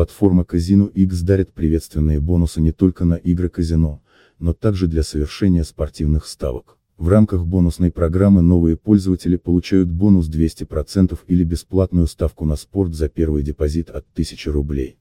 Платформа Казино X дарит приветственные бонусы не только на игры казино, но также для совершения спортивных ставок. В рамках бонусной программы новые пользователи получают бонус 200% или бесплатную ставку на спорт за первый депозит от 1000 рублей.